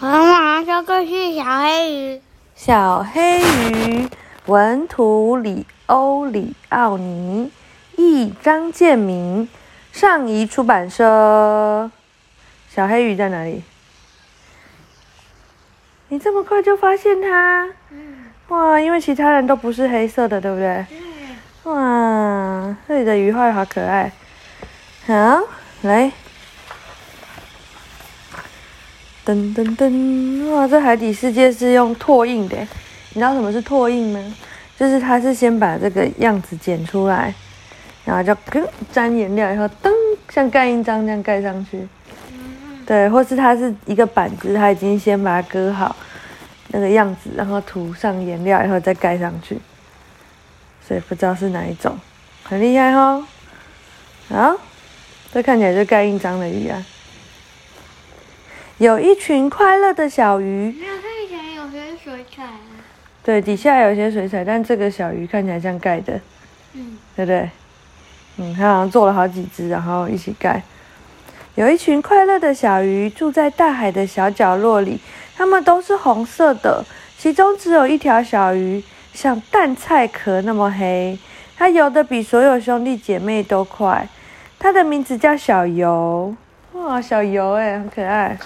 我马上说故事，小黑鱼。小黑鱼，文图里欧里奥尼，译张建明，上译出版社。小黑鱼在哪里？你这么快就发现它？嗯，哇，因为其他人都不是黑色的，对不对？对。哇，这里的鱼画好可爱。好，来。噔噔噔！哇，这海底世界是用拓印的，你知道什么是拓印吗？就是它是先把这个样子剪出来，然后就跟沾颜料，然后噔，像盖印章那样盖上去。对，或是它是一个板子，它已经先把它割好那个样子，然后涂上颜料，以后再盖上去。所以不知道是哪一种，很厉害哦。好，这看起来就盖印章的鱼啊。有一群快乐的小鱼。没有，它以前有些水彩啊。对，底下有些水彩，但这个小鱼看起来像盖的，嗯，对不对？嗯，它好像做了好几只，然后一起盖。有一群快乐的小鱼住在大海的小角落里，它们都是红色的，其中只有一条小鱼像蛋菜壳那么黑，它游得比所有兄弟姐妹都快。它的名字叫小游。哇，小游哎，很可爱。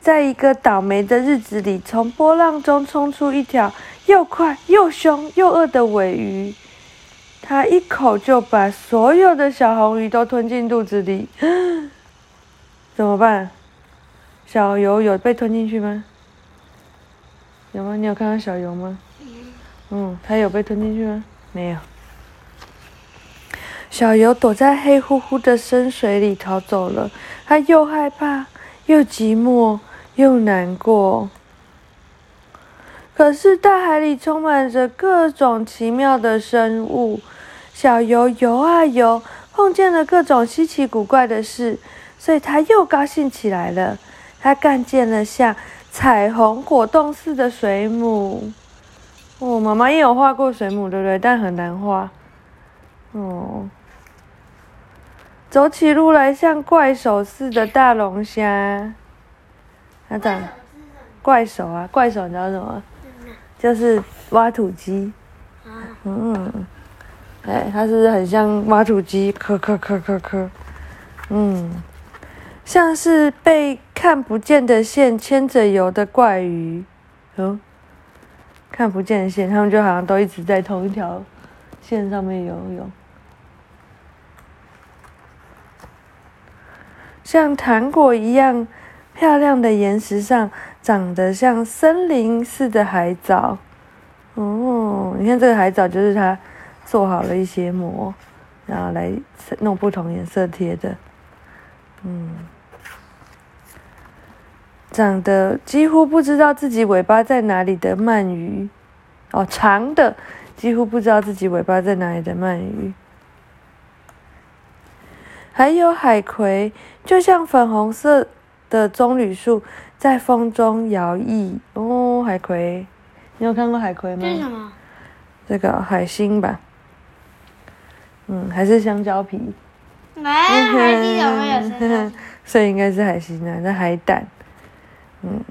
在一个倒霉的日子里，从波浪中冲出一条又快又凶又饿的尾鱼，它一口就把所有的小红鱼都吞进肚子里。怎么办？小游有被吞进去吗？有吗？你有看到小游吗？嗯，它有被吞进去吗？没有。小游躲在黑乎乎的深水里逃走了，它又害怕又寂寞。又难过，可是大海里充满着各种奇妙的生物。小游游啊游，碰见了各种稀奇古怪的事，所以他又高兴起来了。他看见了像彩虹果冻似的水母。哦，妈妈也有画过水母，对不对？但很难画。哦，走起路来像怪手似的大龙虾。它长怪手啊，怪手你知道什么？就是挖土机。嗯，哎，它是很像挖土机，磕磕磕磕磕。嗯，像是被看不见的线牵着游的怪鱼。嗯，看不见的线，他们就好像都一直在同一条线上面游泳，像糖果一样。漂亮的岩石上长得像森林似的海藻，哦，你看这个海藻就是它做好了一些膜，然后来弄不同颜色贴的，嗯，长得几乎不知道自己尾巴在哪里的鳗鱼，哦，长的几乎不知道自己尾巴在哪里的鳗鱼，还有海葵，就像粉红色。的棕榈树在风中摇曳哦，海葵，你有看过海葵吗？这是什么？这个海星吧，嗯，还是香蕉皮？没有，海星有没有香蕉？所以应该是海星啊，那海胆，嗯。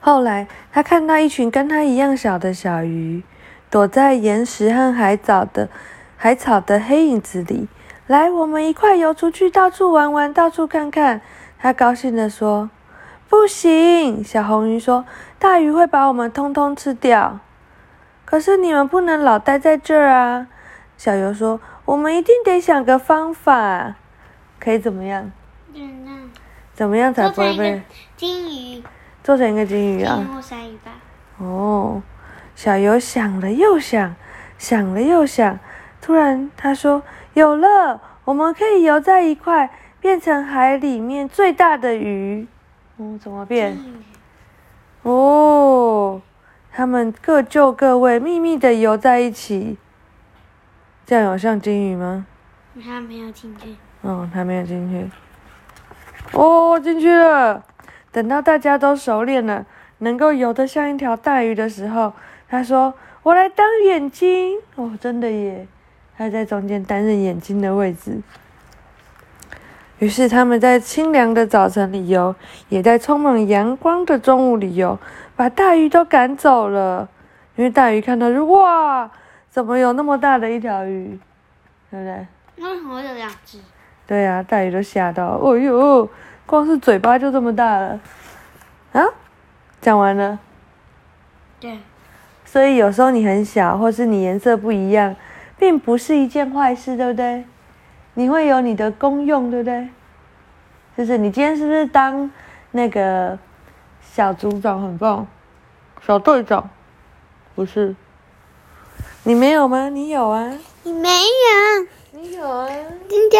后来他看到一群跟他一样小的小鱼，躲在岩石和海藻的海草的黑影子里。来，我们一块游出去，到处玩玩，到处看看。他高兴地说：“不行！”小红鱼说：“大鱼会把我们通通吃掉。”可是你们不能老待在这儿啊！小游说：“我们一定得想个方法，可以怎么样？怎么样才不会被金鱼做成一个金鱼啊？金鲨鱼吧。哦，小游想了又想，想了又想，突然他说。有了，我们可以游在一块，变成海里面最大的鱼。嗯，怎么变？哦，他们各就各位，秘密的游在一起。这样有像金鱼吗？他没有进去。嗯，他没有进去。哦，进去了。等到大家都熟练了，能够游得像一条大鱼的时候，他说：“我来当眼睛。”哦，真的耶。他在中间担任眼睛的位置。于是他们在清凉的早晨里游，也在充满阳光的中午里游，把大鱼都赶走了。因为大鱼看到说：“哇，怎么有那么大的一条鱼？对不对？”那为什么有两只？对呀、大鱼都吓到，哦呦，光是嘴巴就这么大了。啊，讲完了。对，所以有时候你很小，或是你颜色不一样，并不是一件坏事，对不对？你会有你的功用，对不对？就是你今天是不是当那个小组长很棒，小队长？不是，你没有吗？你有啊，你没有，你有啊。今天。